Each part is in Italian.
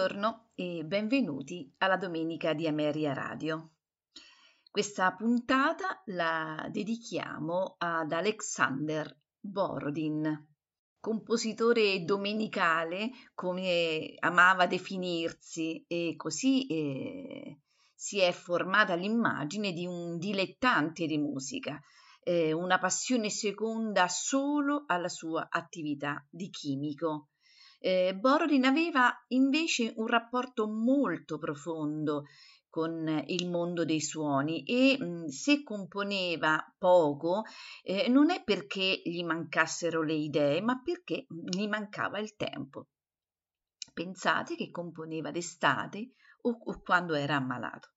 Buongiorno e benvenuti alla domenica di Ameria Radio. Questa puntata la dedichiamo ad Alexander Borodin, compositore domenicale come amava definirsi e così eh, si è formata l'immagine di un dilettante di musica, eh, una passione seconda solo alla sua attività di chimico eh, Borodin aveva invece un rapporto molto profondo con il mondo dei suoni e mh, se componeva poco eh, non è perché gli mancassero le idee, ma perché gli mancava il tempo. Pensate che componeva d'estate o, o quando era ammalato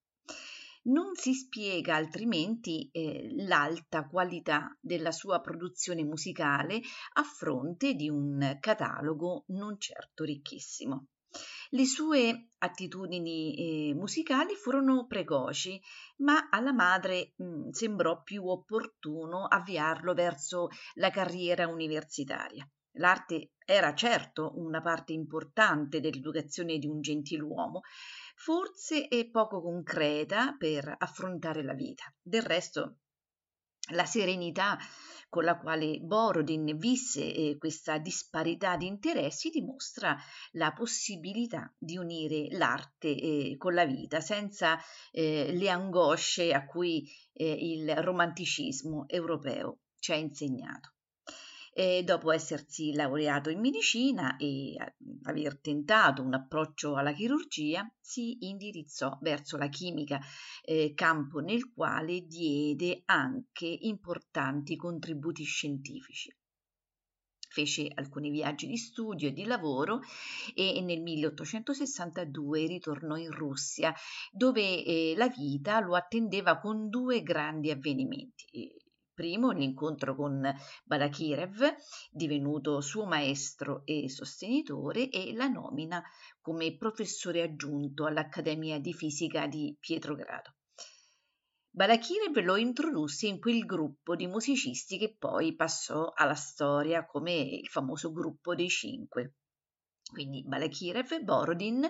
non si spiega altrimenti eh, l'alta qualità della sua produzione musicale a fronte di un catalogo non certo ricchissimo. Le sue attitudini eh, musicali furono precoci, ma alla madre mh, mm, sembrò più opportuno avviarlo verso la carriera universitaria. L'arte era certo una parte importante dell'educazione di un gentiluomo, forse è poco concreta per affrontare la vita. Del resto, la serenità con la quale Borodin visse eh, questa disparità di interessi dimostra la possibilità di unire l'arte eh, con la vita senza eh, le angosce a cui il romanticismo europeo ci ha insegnato e dopo essersi laureato in medicina e aver tentato un approccio alla chirurgia, si indirizzò verso la chimica, eh, campo nel quale diede anche importanti contributi scientifici. Fece alcuni viaggi di studio e di lavoro e nel 1862 ritornò in Russia dove eh, la vita lo attendeva con due grandi avvenimenti primo l'incontro con Balakirev, divenuto suo maestro e sostenitore, e la nomina come professore aggiunto all'Accademia di Fisica di Pietrogrado. Balakirev lo introdusse in quel gruppo di musicisti che poi passò alla storia come il famoso gruppo dei cinque. Quindi Balakirev, Borodin,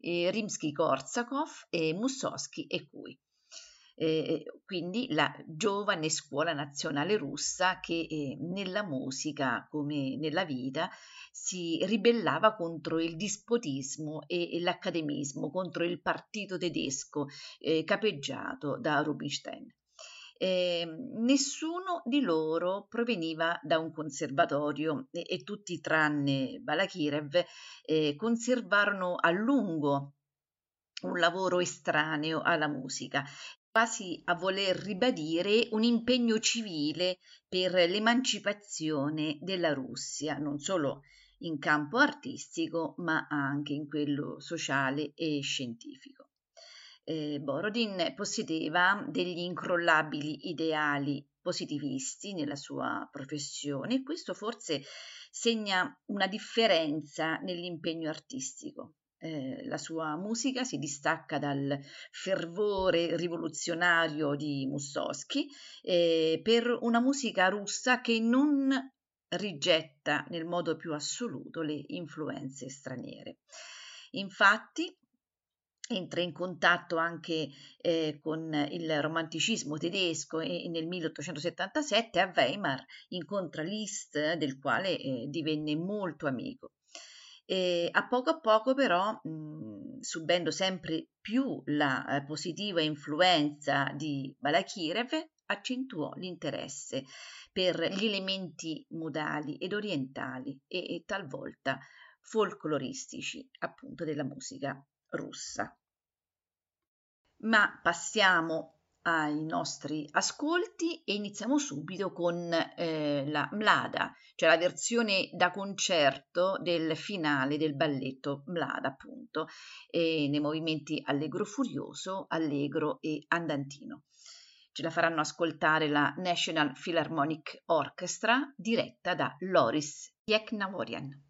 eh, Rimsky-Korsakov, e Mussowski e Cui eh, quindi la giovane scuola nazionale russa che eh, nella musica come nella vita si ribellava contro il dispotismo e, e l'accademismo, contro il partito tedesco eh, capeggiato da Rubinstein. Eh, nessuno di loro proveniva da un conservatorio e, e tutti tranne Balakirev eh, conservarono a lungo un lavoro estraneo alla musica quasi a voler ribadire un impegno civile per l'emancipazione della Russia, non solo in campo artistico, ma anche in quello sociale e scientifico. Eh, Borodin possedeva degli incrollabili ideali positivisti nella sua professione e questo forse segna una differenza nell'impegno artistico. Eh, la sua musica si distacca dal fervore rivoluzionario di Mussowski eh, per una musica russa che non rigetta nel modo più assoluto le influenze straniere. Infatti, entra in contatto anche eh, con il romanticismo tedesco e, nel 1877 a Weimar incontra Liszt del quale eh, divenne molto amico. E a poco a poco però, mh, subendo sempre più la eh, positiva influenza di Balakirev, accentuò l'interesse per gli elementi modali ed orientali e, e talvolta folcloristici appunto della musica russa. Ma passiamo ai nostri ascolti e iniziamo subito con eh, la Mlada, cioè la versione da concerto del finale del balletto Mlada, appunto, eh, nei movimenti allegro furioso, allegro e andantino. Ce la faranno ascoltare la National Philharmonic Orchestra diretta da Loris Yeknavorian.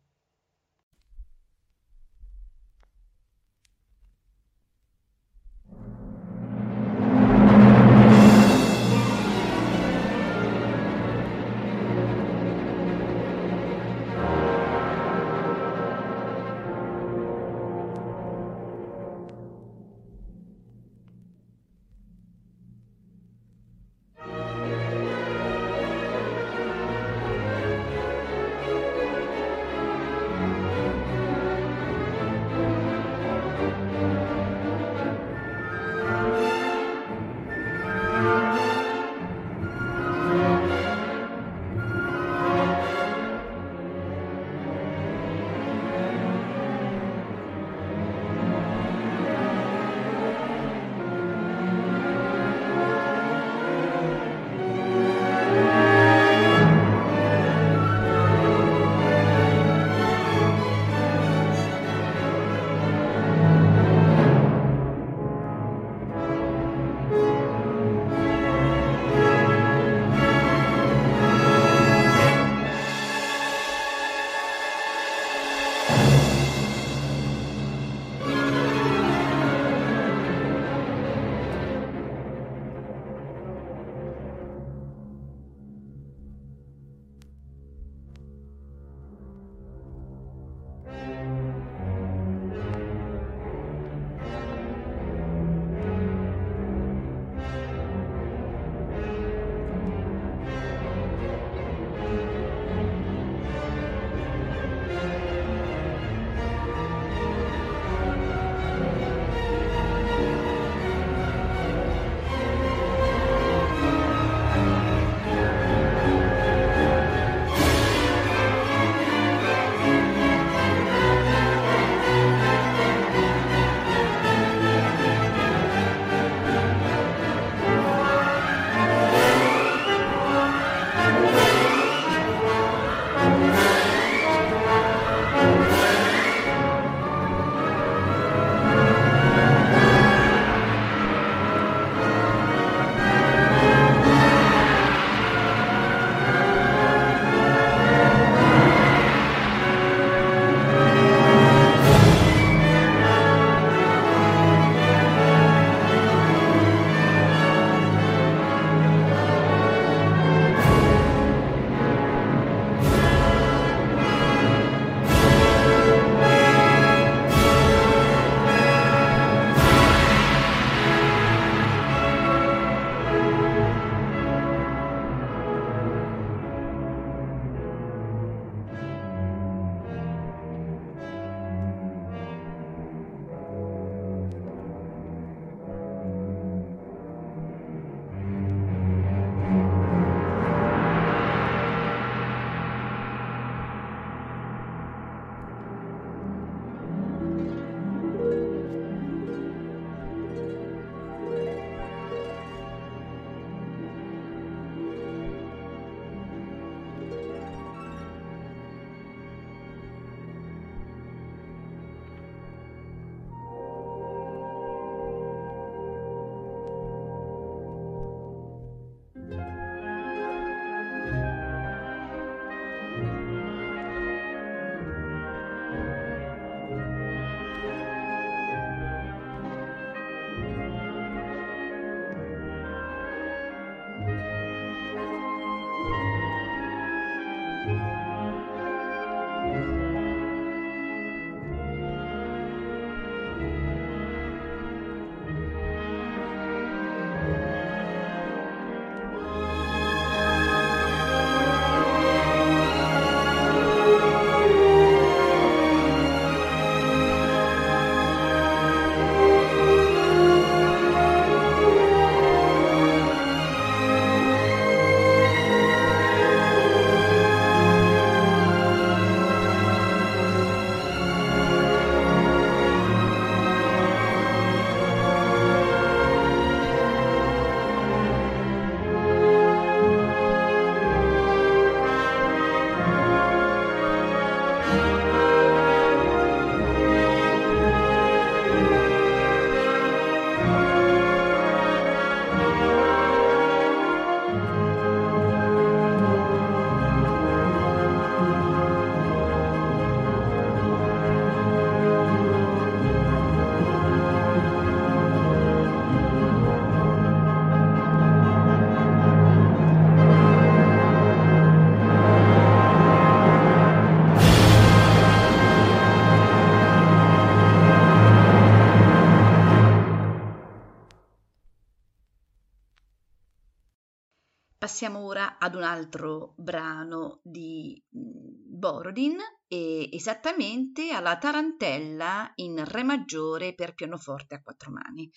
Ad un altro brano di mm, Borodin, e esattamente alla Tarantella in Re maggiore per pianoforte a quattro mani.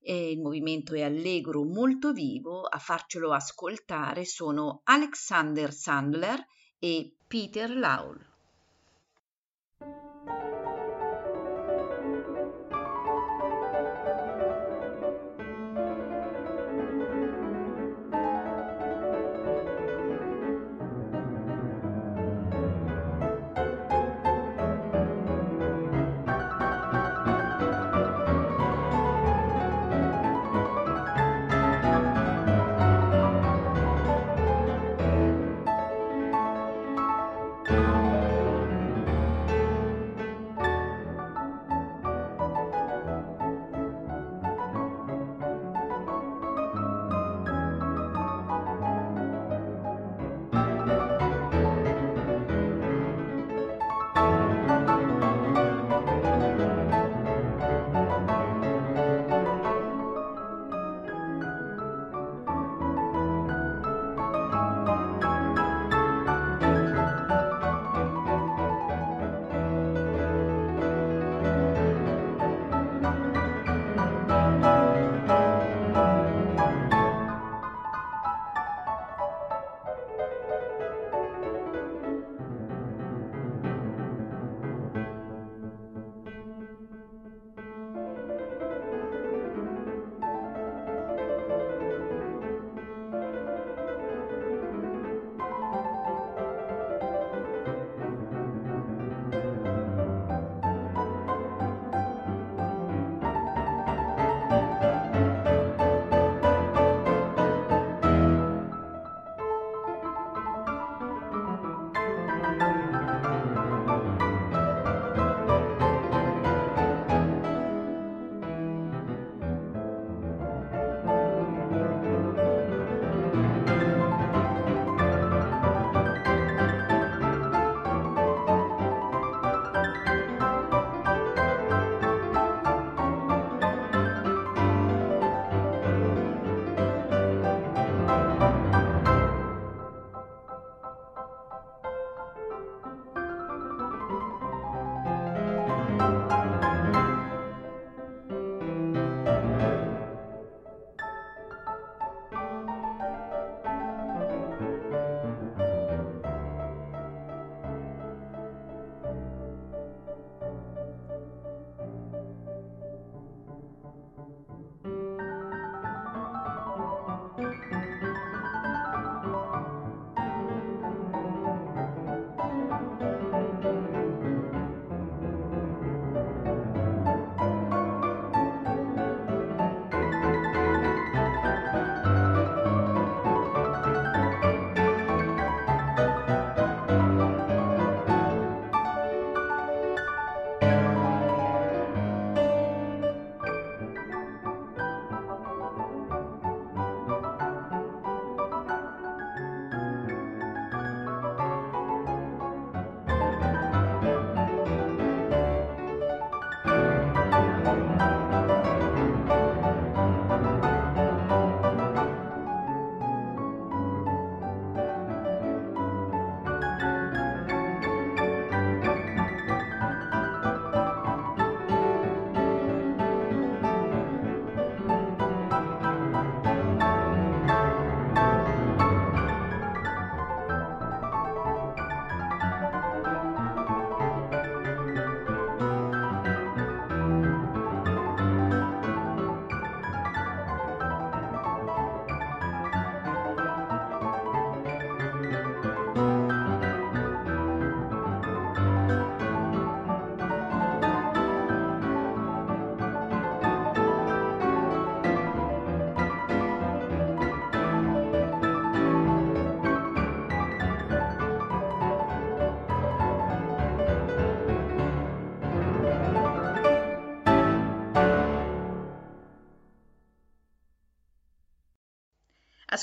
E il movimento è allegro, molto vivo, a farcelo ascoltare sono Alexander Sandler e Peter Laul.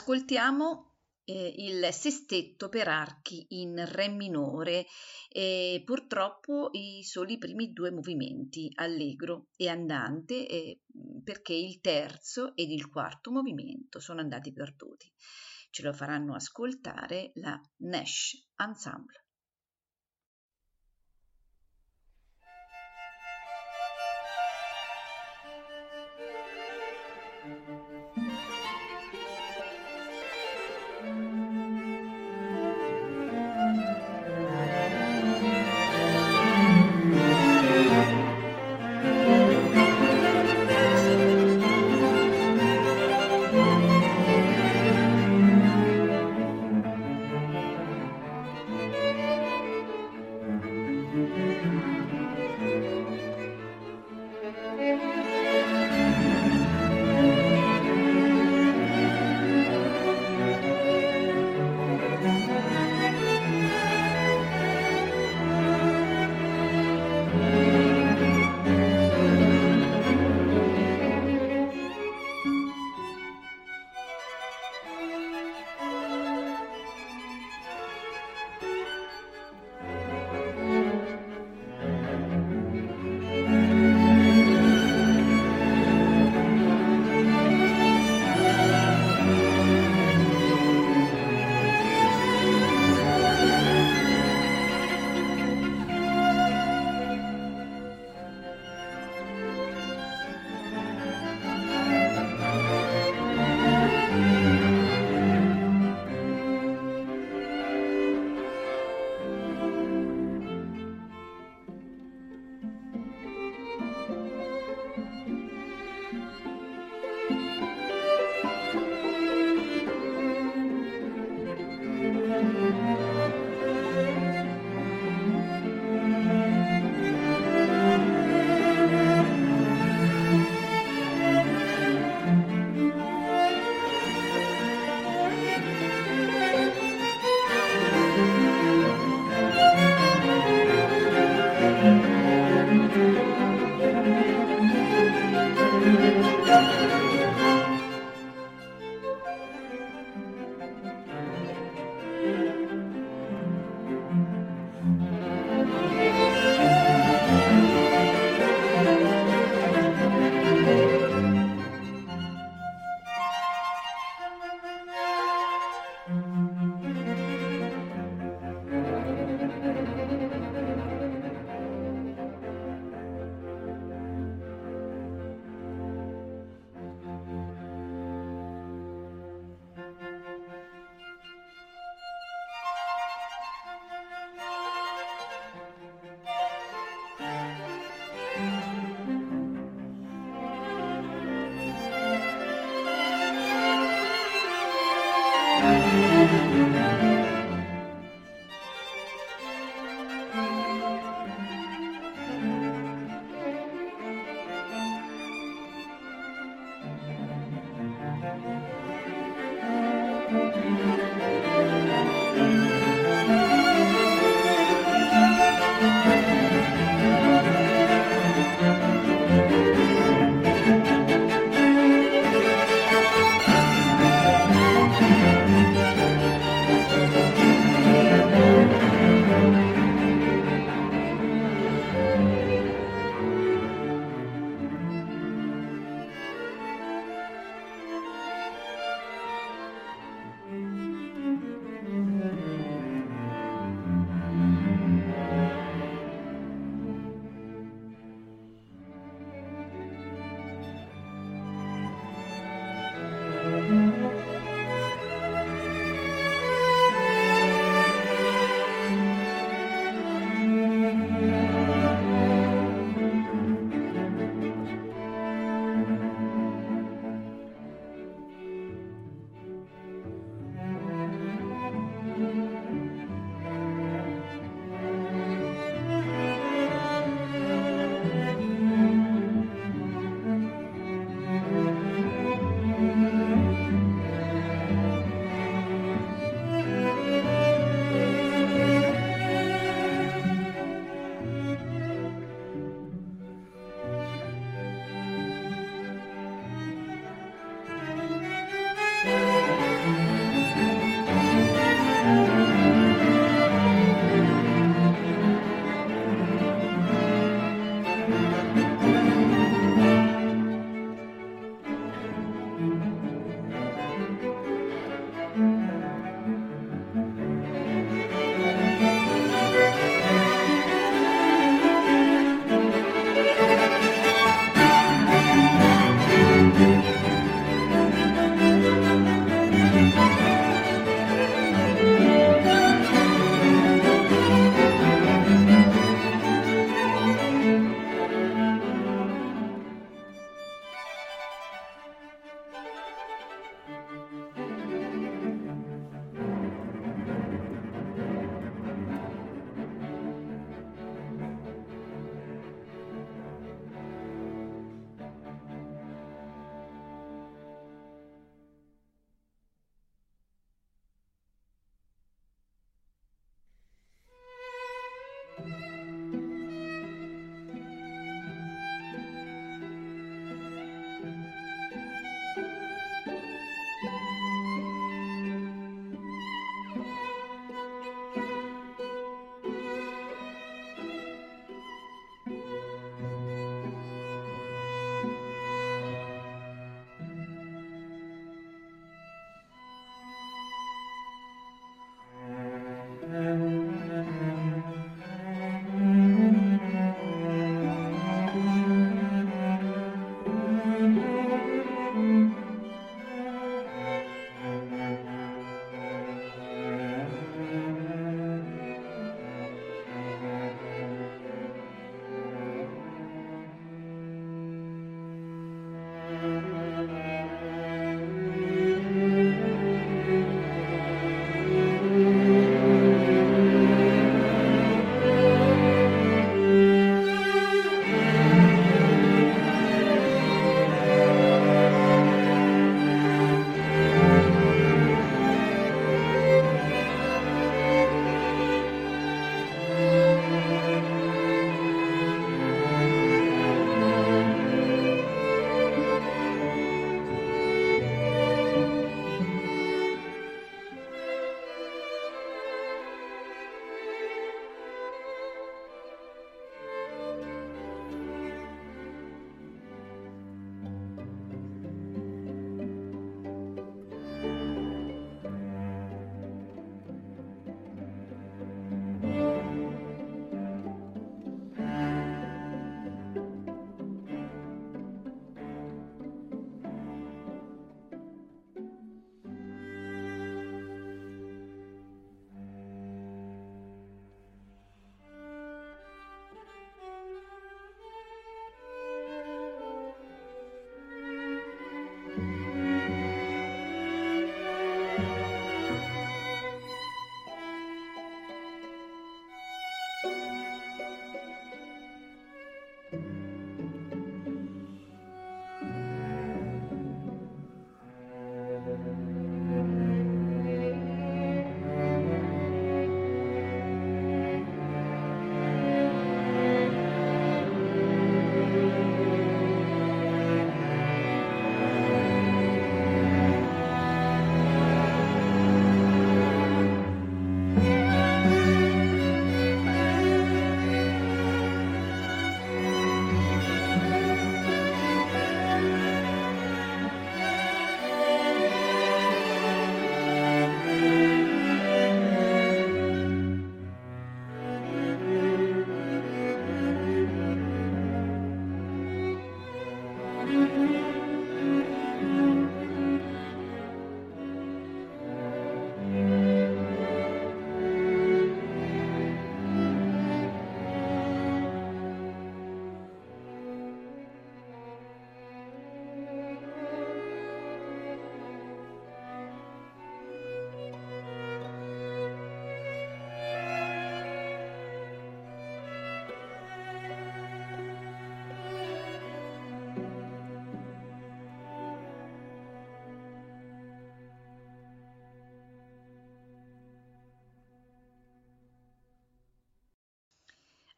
Ascoltiamo eh, il sestetto per archi in Re minore e purtroppo i soli primi due movimenti, allegro e andante, eh, perché il terzo ed il quarto movimento sono andati perduti. ce lo faranno ascoltare la Nash Ensemble. Thank you.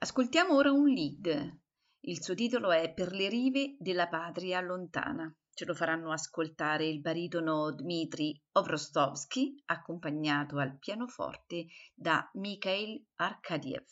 Ascoltiamo ora un lead. Il suo titolo è Per le rive della patria lontana. Ce lo faranno ascoltare il baritono Dmitri Ovrostovsky, accompagnato al pianoforte da Mikhail Arkadiev.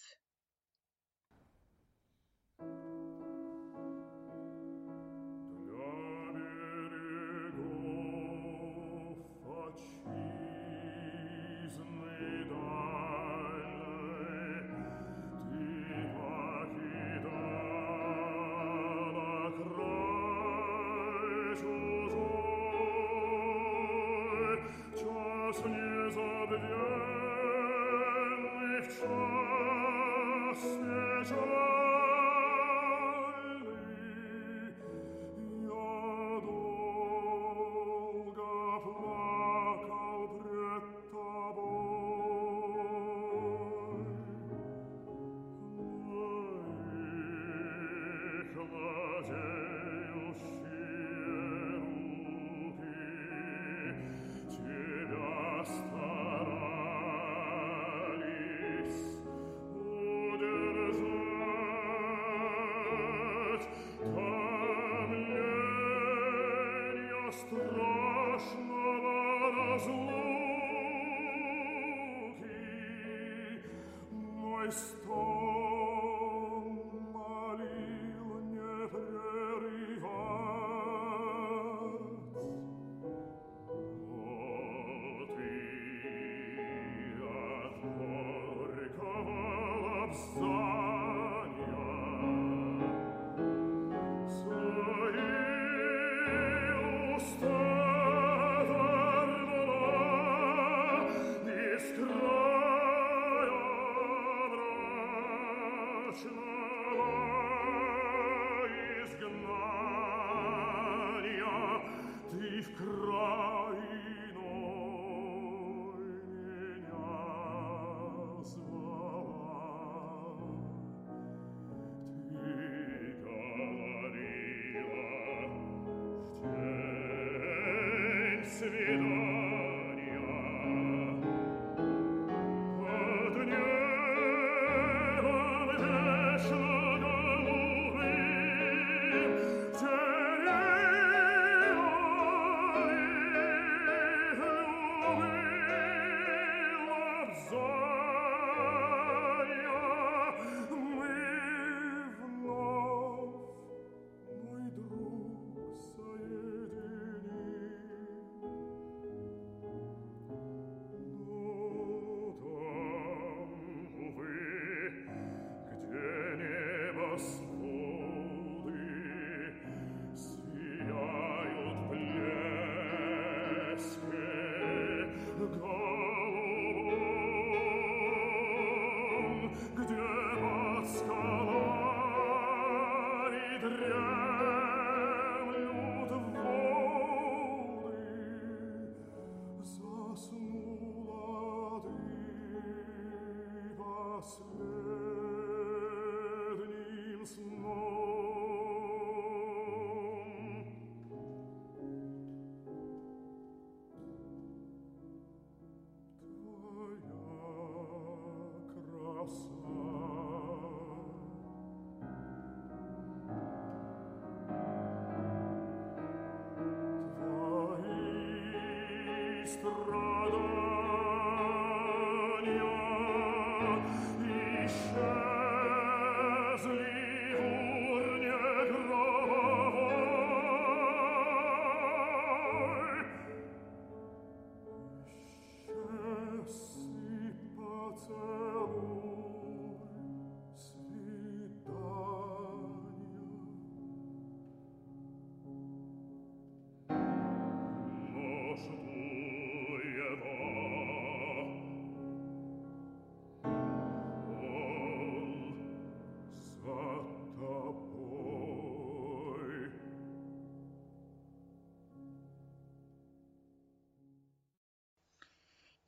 Christ.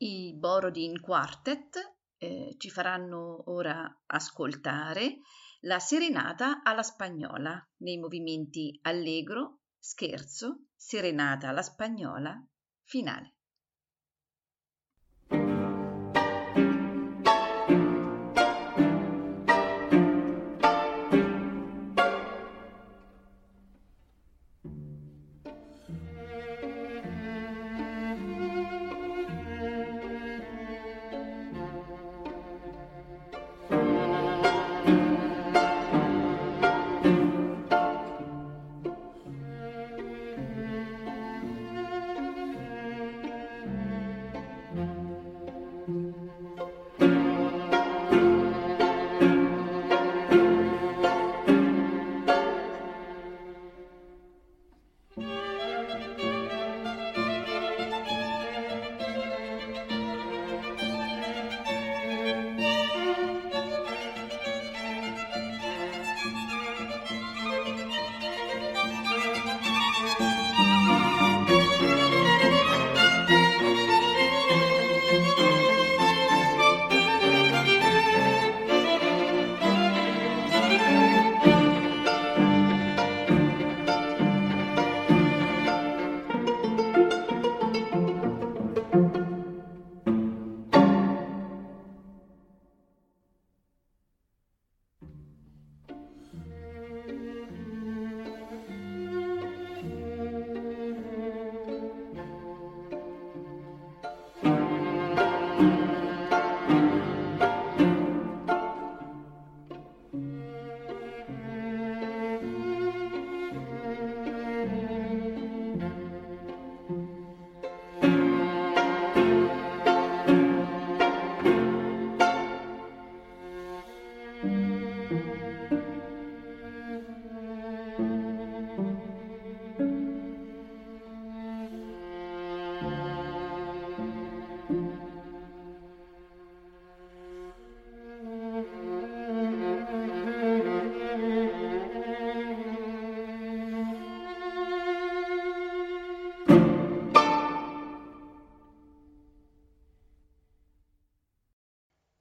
I Borodin Quartet eh, ci faranno ora ascoltare la serenata alla spagnola nei movimenti allegro, scherzo, serenata alla spagnola, finale.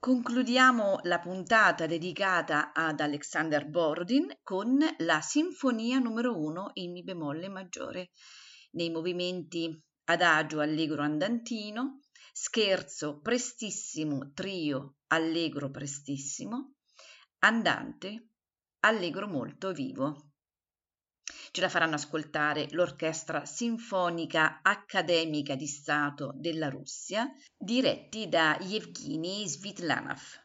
Concludiamo la puntata dedicata ad Alexander Borodin con la Sinfonia numero 1 in Mi bemolle maggiore, nei movimenti adagio allegro andantino, scherzo prestissimo trio allegro prestissimo, andante allegro molto vivo. Ce la faranno ascoltare l'Orchestra Sinfonica Accademica di Stato della Russia, diretti da Yevgeny Svitlanov.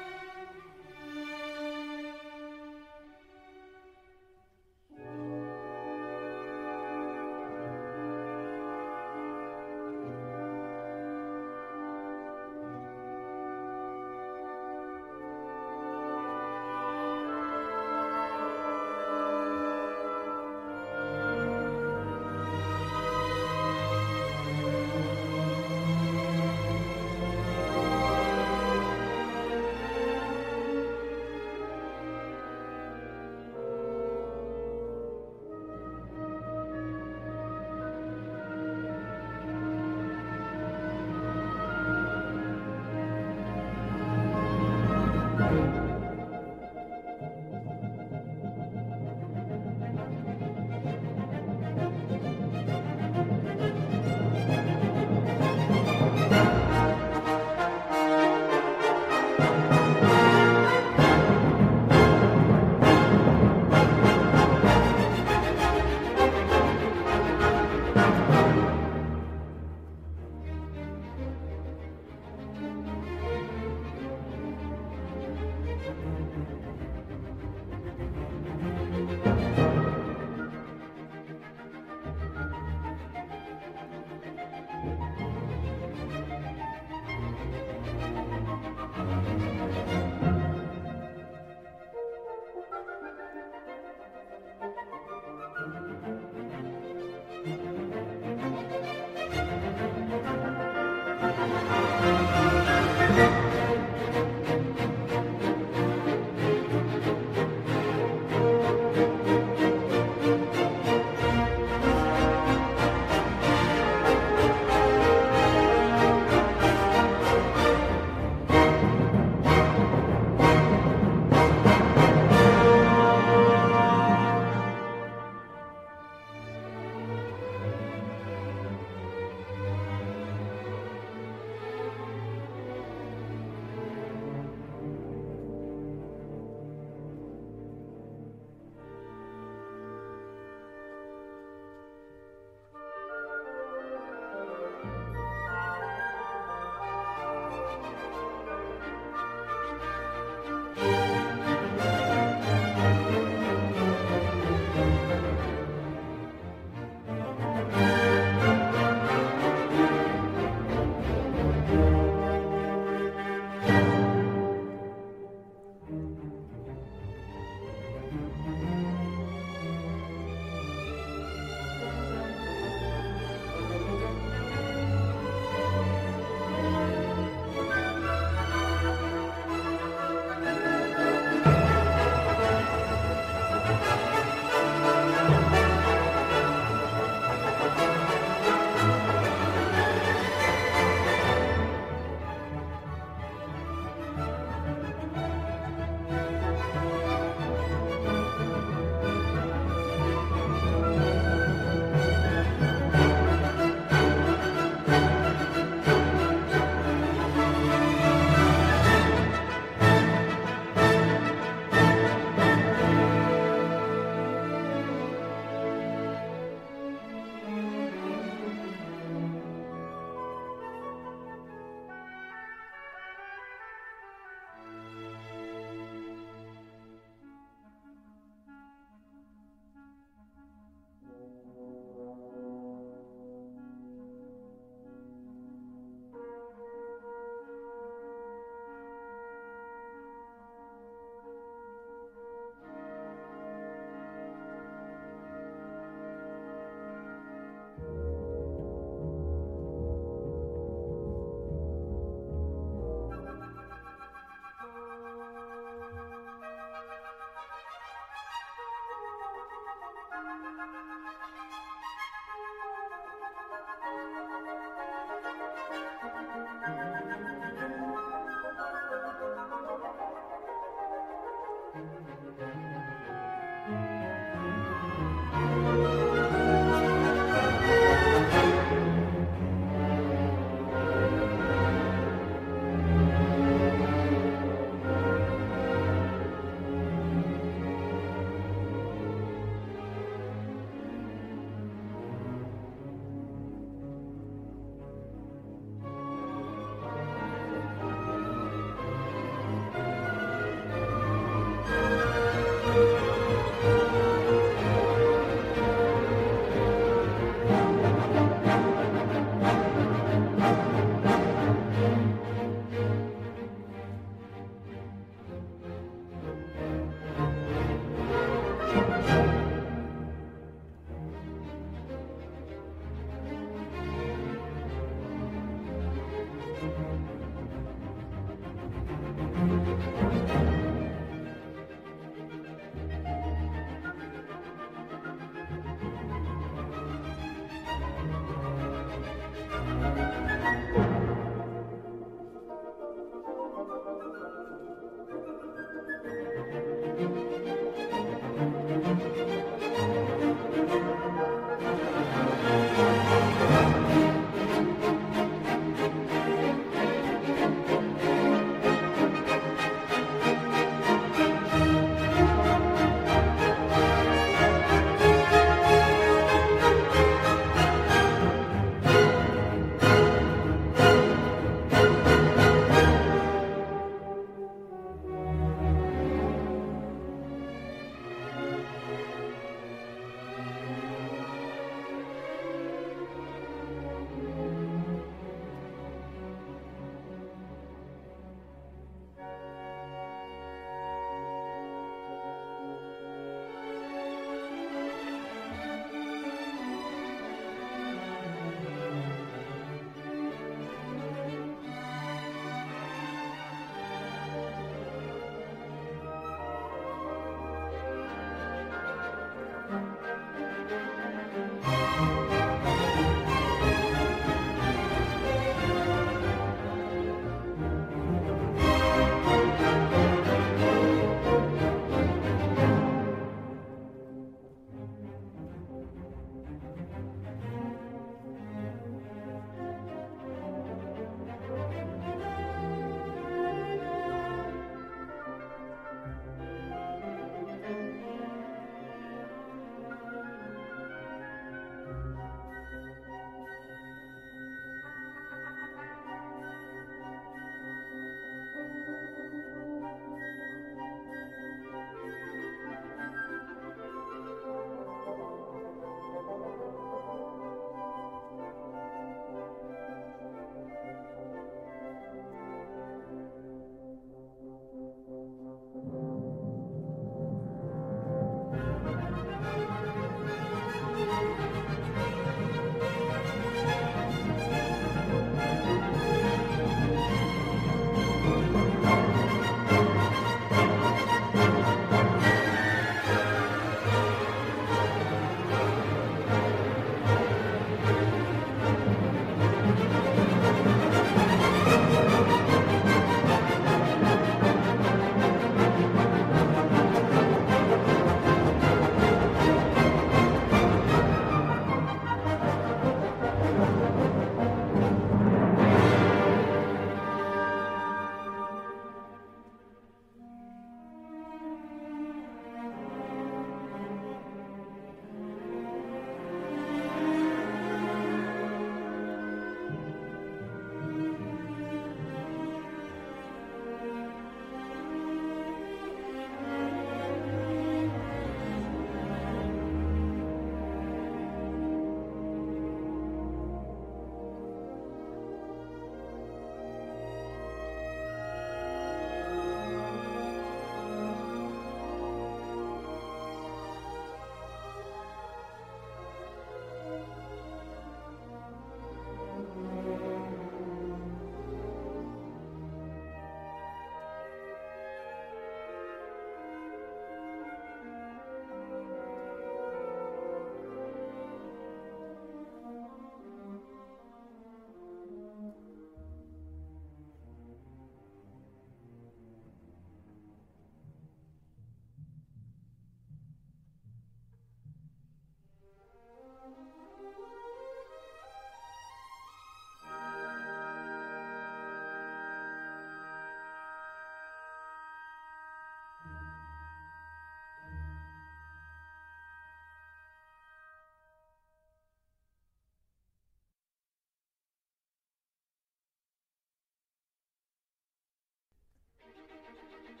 Thank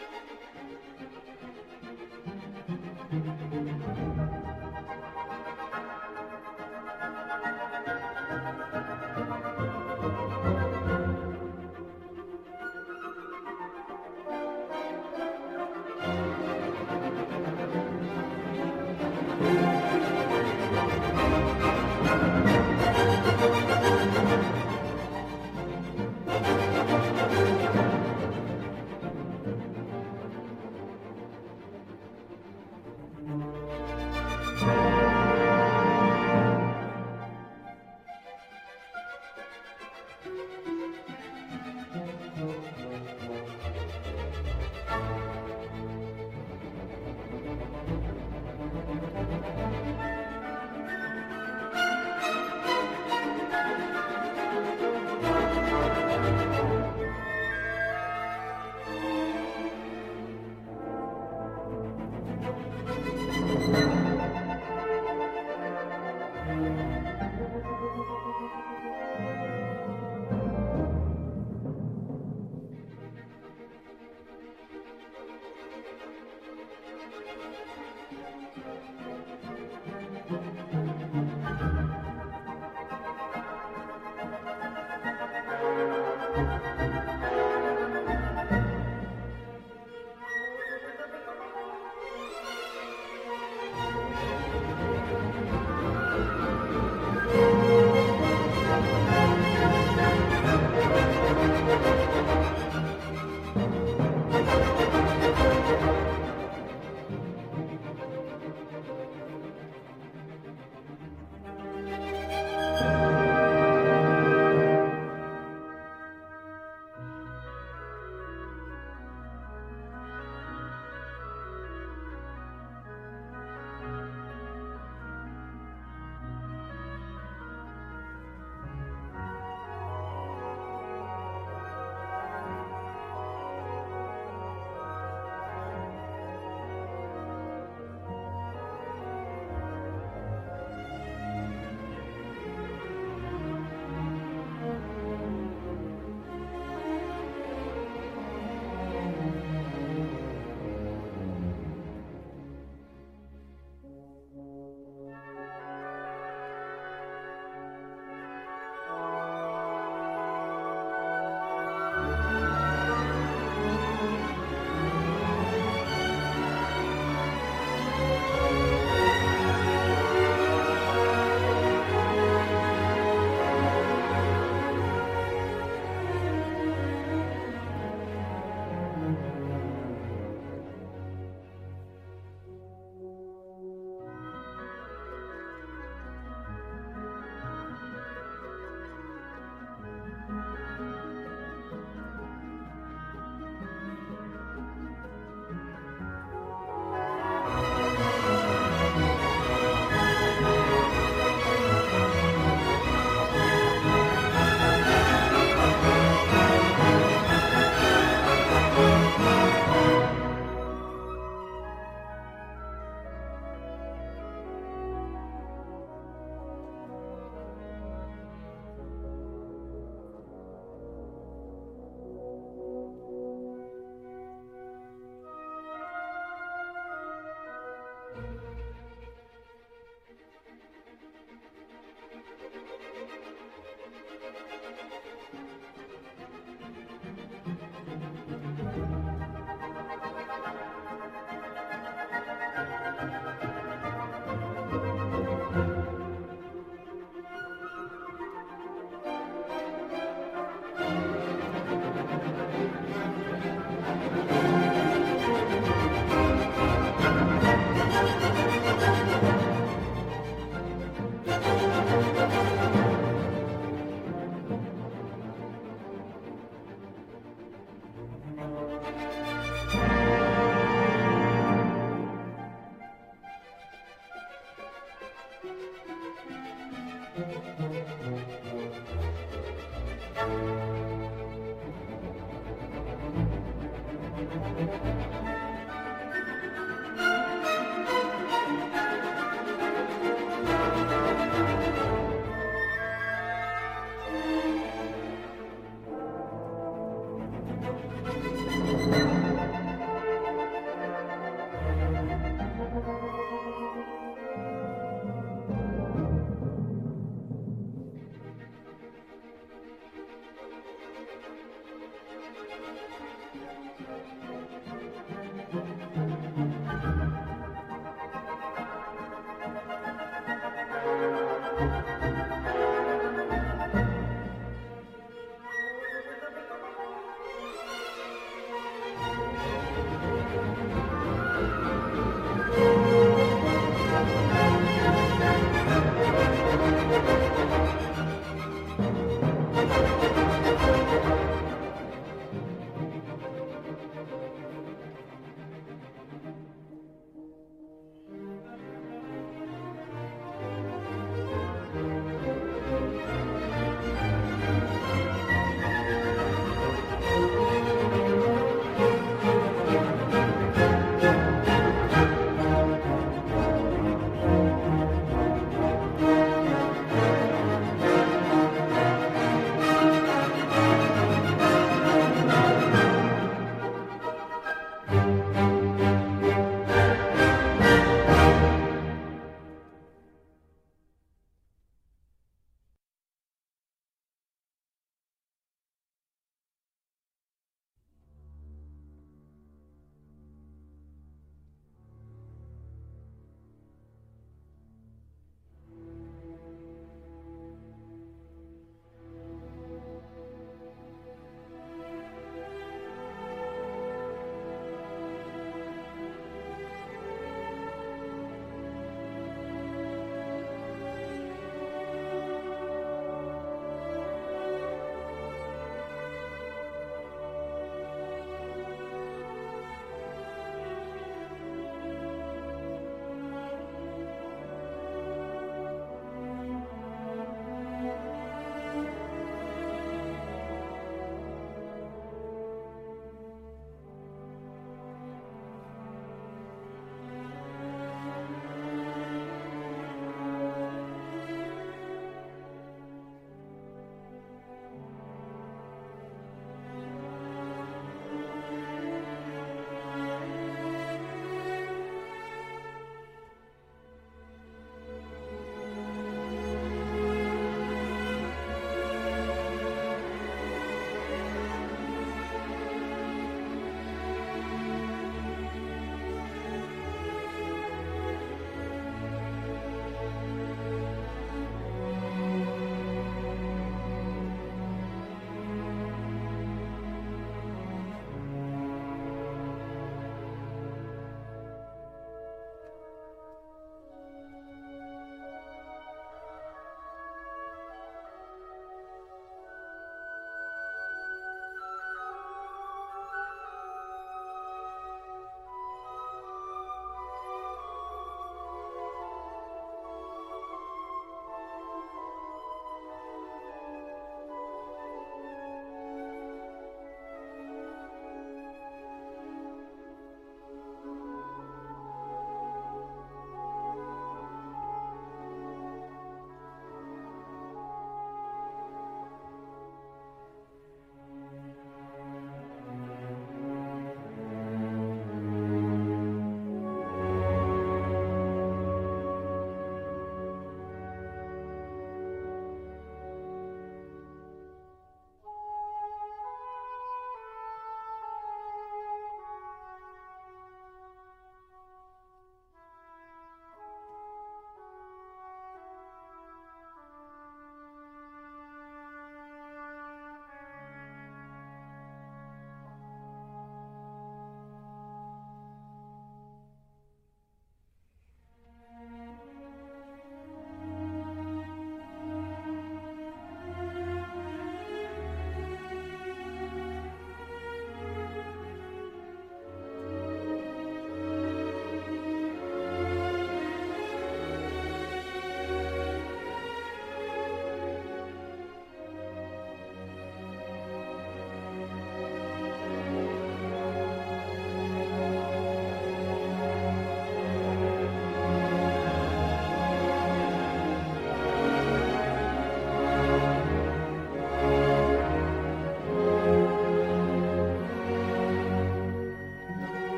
you. Bye.